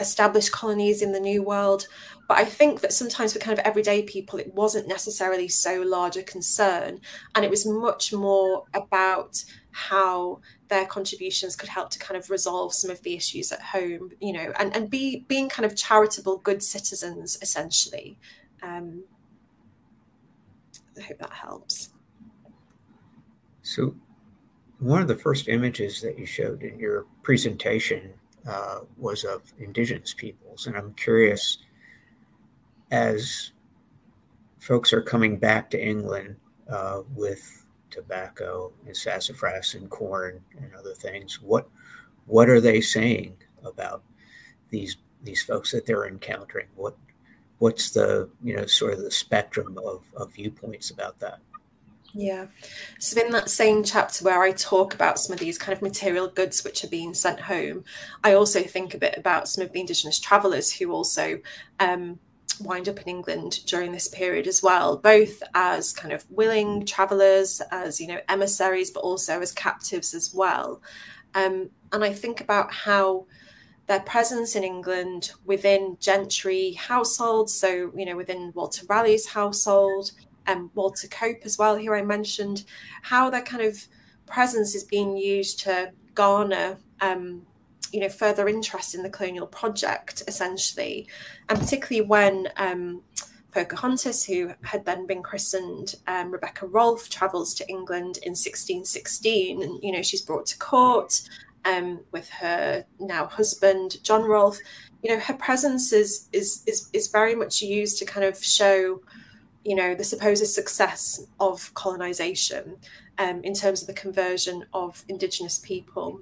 establish colonies in the new world. But i think that sometimes for kind of everyday people it wasn't necessarily so large a concern. And it was much more about how their contributions could help to kind of resolve some of the issues at home, you know, and, and be being kind of charitable, good citizens essentially. Um, I hope that helps. So, one of the first images that you showed in your presentation uh, was of indigenous peoples, and I'm curious as folks are coming back to England uh, with tobacco and sassafras and corn and other things. What what are they saying about these these folks that they're encountering? What what's the you know sort of the spectrum of, of viewpoints about that? Yeah. So, in that same chapter where I talk about some of these kind of material goods which are being sent home, I also think a bit about some of the Indigenous travellers who also um, wind up in England during this period as well, both as kind of willing travelers, as you know, emissaries, but also as captives as well. Um, and I think about how their presence in England within gentry households, so you know, within Walter Raleigh's household, and um, Walter Cope as well, here I mentioned, how their kind of presence is being used to garner um, you know, further interest in the colonial project, essentially, and particularly when um, Pocahontas, who had then been christened um, Rebecca Rolfe, travels to England in 1616, and you know she's brought to court um, with her now husband John Rolfe. You know her presence is is is is very much used to kind of show, you know, the supposed success of colonization um, in terms of the conversion of indigenous people.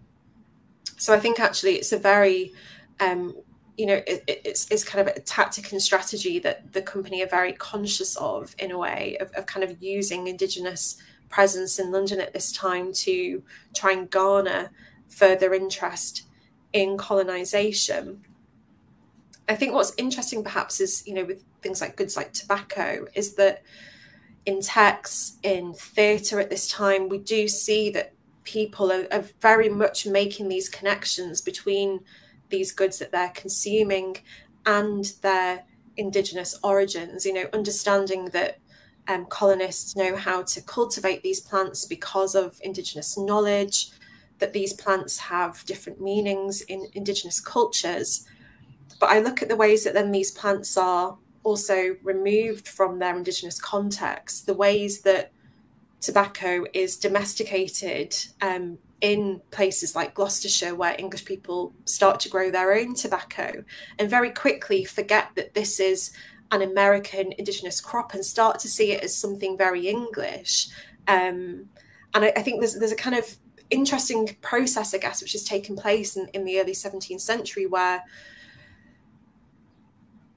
So I think actually it's a very um, you know it, it's, it's kind of a tactic and strategy that the company are very conscious of in a way of, of kind of using indigenous presence in london at this time to try and garner further interest in colonization i think what's interesting perhaps is you know with things like goods like tobacco is that in texts in theatre at this time we do see that people are, are very much making these connections between these goods that they're consuming and their indigenous origins you know understanding that um, colonists know how to cultivate these plants because of indigenous knowledge that these plants have different meanings in indigenous cultures. But i look at the ways that then these plants are also removed from their indigenous context the ways that tobacco is domesticated um, in places like Gloucestershire, where English people start to grow their own tobacco and very quickly forget that this is an American indigenous crop and start to see it as something very English. Um, and I, I, think there's there's a kind of interesting process, I guess, which has taken place in, in the early 17th century where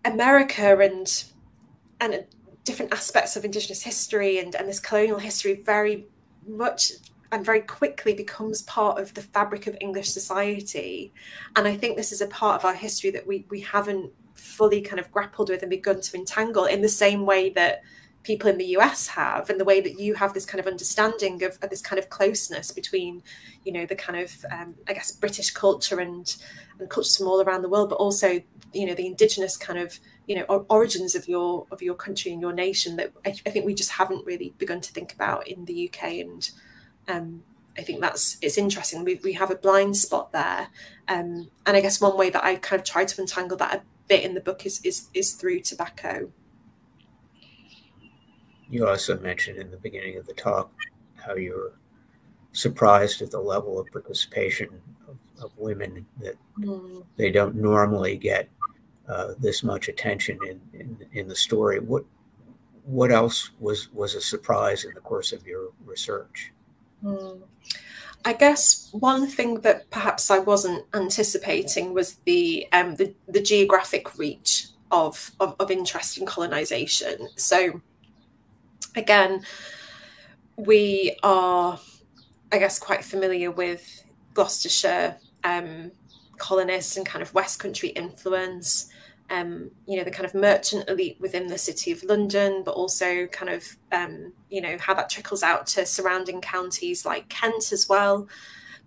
America and and different aspects of indigenous history and, and this colonial history very much and very quickly becomes part of the fabric of English society. And I think this is a part of our history that we we haven't fully kind of grappled with and begun to entangle in the same way that people in the US have, and the way that you have this kind of understanding of, of this kind of closeness between, you know, the kind of um, I guess British culture and and cultures from all around the world, but also you know the indigenous kind of you know origins of your of your country and your nation that I, I think we just haven't really begun to think about in the UK and um, I think that's it's interesting. We we have a blind spot there, um, and I guess one way that I kind of try to untangle that a bit in the book is is is through tobacco. You also mentioned in the beginning of the talk how you were surprised at the level of participation of, of women that mm. they don't normally get uh, this much attention in, in in the story. What what else was was a surprise in the course of your research? Mm. I guess one thing that perhaps I wasn't anticipating was the um, the, the, geographic reach of, of, of interest in colonization. So again, we are, I guess, quite familiar with Gloucestershire um, colonists and kind of West Country influence um, you know, the kind of merchant elite within the city of London, but also kind of, um, you know, how that trickles out to surrounding counties like Kent as well.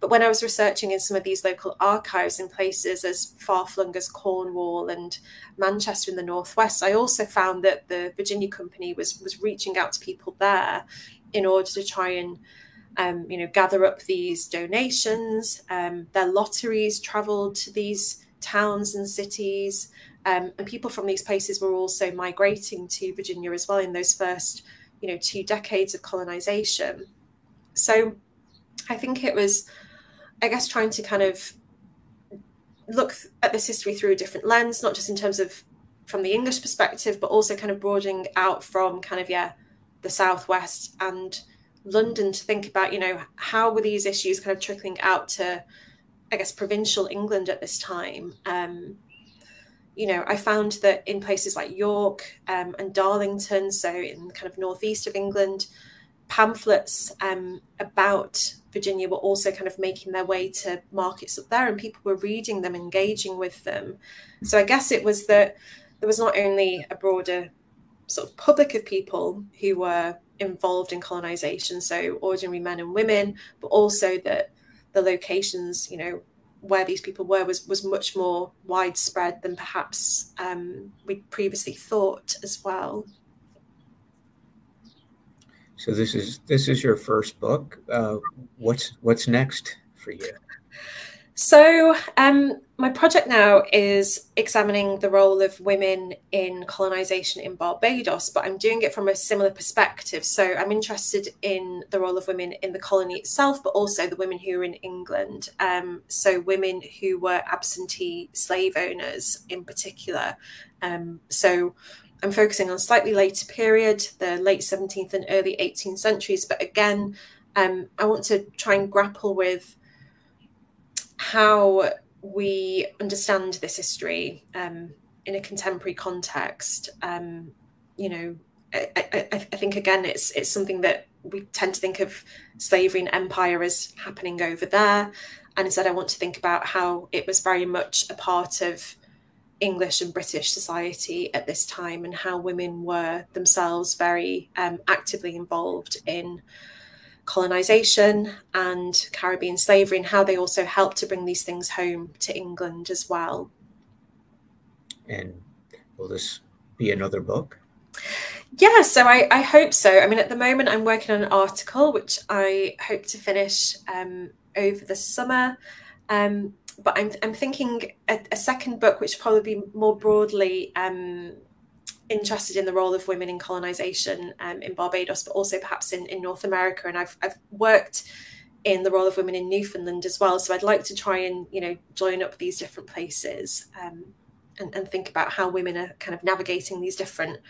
But when I was researching in some of these local archives in places as far flung as Cornwall and Manchester in the northwest, I also found that the Virginia Company was was reaching out to people there in order to try and um, you know gather up these donations. Um, their lotteries travelled to these towns and cities. Um, and people from these places were also migrating to Virginia as well in those first, you know, two decades of colonization. So I think it was, I guess, trying to kind of look at this history through a different lens, not just in terms of from the English perspective, but also kind of broadening out from kind of, yeah, the Southwest and London to think about, you know, how were these issues kind of trickling out to, I guess, provincial England at this time. Um, you know, I found that in places like York um, and Darlington, so in kind of northeast of England, pamphlets um, about Virginia were also kind of making their way to markets up there, and people were reading them, engaging with them. So I guess it was that there was not only a broader sort of public of people who were involved in colonization, so ordinary men and women, but also that the locations, you know, where these people were was was much more widespread than perhaps um, we previously thought as well. So this is this is your first book. Uh, what's what's next for you? So, um, my project now is examining the role of women in colonisation in Barbados, but I'm doing it from a similar perspective. So, I'm interested in the role of women in the colony itself, but also the women who are in England. Um, so, women who were absentee slave owners in particular. Um, so, I'm focusing on slightly later period, the late 17th and early 18th centuries, but again, um, I want to try and grapple with how we understand this history um, in a contemporary context. Um, you know, I, I, I, think again, it's it's something that we tend to think of slavery and empire as happening over there, and instead, I want to think about how it was very much a part of English and British society at this time, and how women were themselves very um, actively involved in colonization and Caribbean slavery and how they also helped to bring these things home to England as well. And will this be another book? Yeah, so I, I hope so. I mean, at the moment, I'm working on an article which I hope to finish um, over the summer. Um, but I'm, I'm thinking a, a, second book, which probably be more broadly um, interested in the role of women in colonization um, in Barbados, but also perhaps in, in North America. And I've, I've worked in the role of women in Newfoundland as well. So I'd like to try and, you know, join up these different places um, and, and think about how women are kind of navigating these different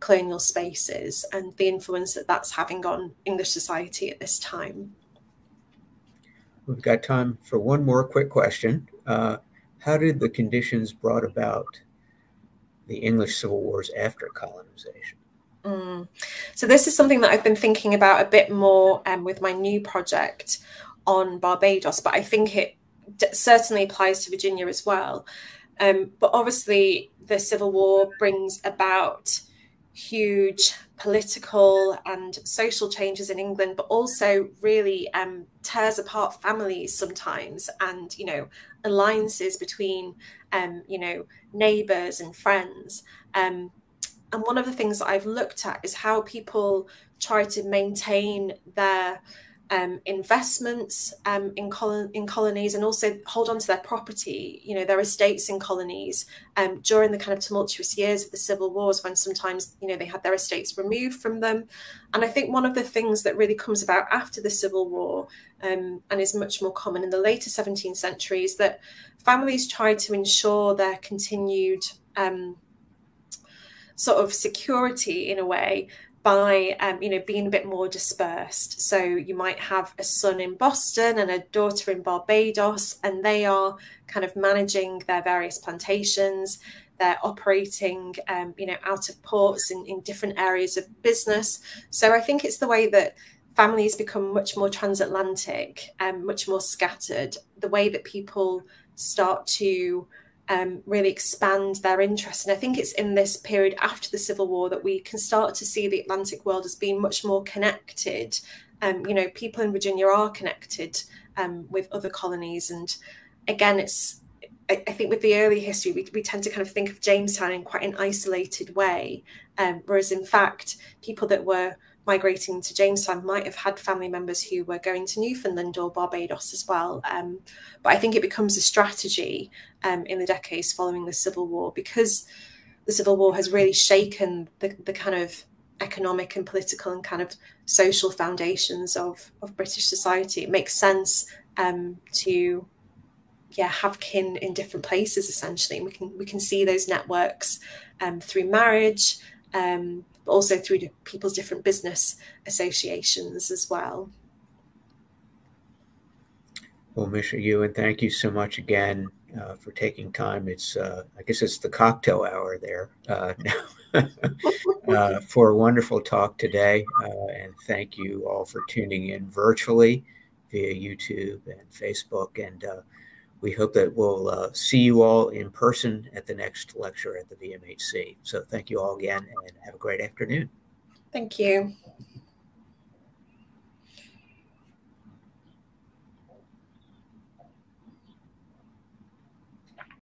colonial spaces and the influence that that's having on English society at this time. We've got time for one more quick question. Uh, how did the conditions brought about the English civil wars after colonization. Mm. So this is something that I've been thinking about a bit more um, with my new project on Barbados, but I think it d- certainly applies to Virginia as well. Um, but obviously, the Civil War brings about huge political and social changes in England, but also really um, tears apart families sometimes, and you know alliances between um, you know neighbours and friends. Um, and one of the things that I've looked at is how people try to maintain their um, investments um, in, colon- in colonies and also hold on to their property, you know, their estates in colonies um, during the kind of tumultuous years of the civil wars when sometimes, you know, they had their estates removed from them. And I think one of the things that really comes about after the civil war um, and is much more common in the later 17th century is that families try to ensure their continued um, sort of security in a way by um, you know being a bit more dispersed. So you might have a son in boston and a daughter in barbados and they are kind of managing their various plantations. They're operating um, you know out of ports in, in different areas of business. So i think it's the way that families become much more transatlantic and much more scattered. The way that people start to um, really expand their interest. And I think it's in this period after the Civil War that we can start to see the Atlantic world as being much more connected. Um, you know, people in Virginia are connected um, with other colonies. And again, it's, I, I, think with the early history, we, we tend to kind of think of Jamestown in quite an isolated way. Um, whereas in fact, people that were migrating to Jamestown might have had family members who were going to Newfoundland or Barbados as well. Um, but I think it becomes a strategy um, in the decades following the Civil War because the Civil War has really shaken the, the kind of economic and political and kind of social foundations of, of British society. It makes sense um, to yeah have kin in different places essentially. And we can we can see those networks um, through marriage, um, but also through people's different business associations as well. Well, Misha Ewen, thank you so much again uh, for taking time. It's, uh, I guess it's the cocktail hour there uh, now uh, for a wonderful talk today. Uh, and thank you all for tuning in virtually via YouTube and Facebook. And uh, we hope that we'll uh, see you all in person at the next lecture at the VMHC. So thank you all again and have a great afternoon. Thank you.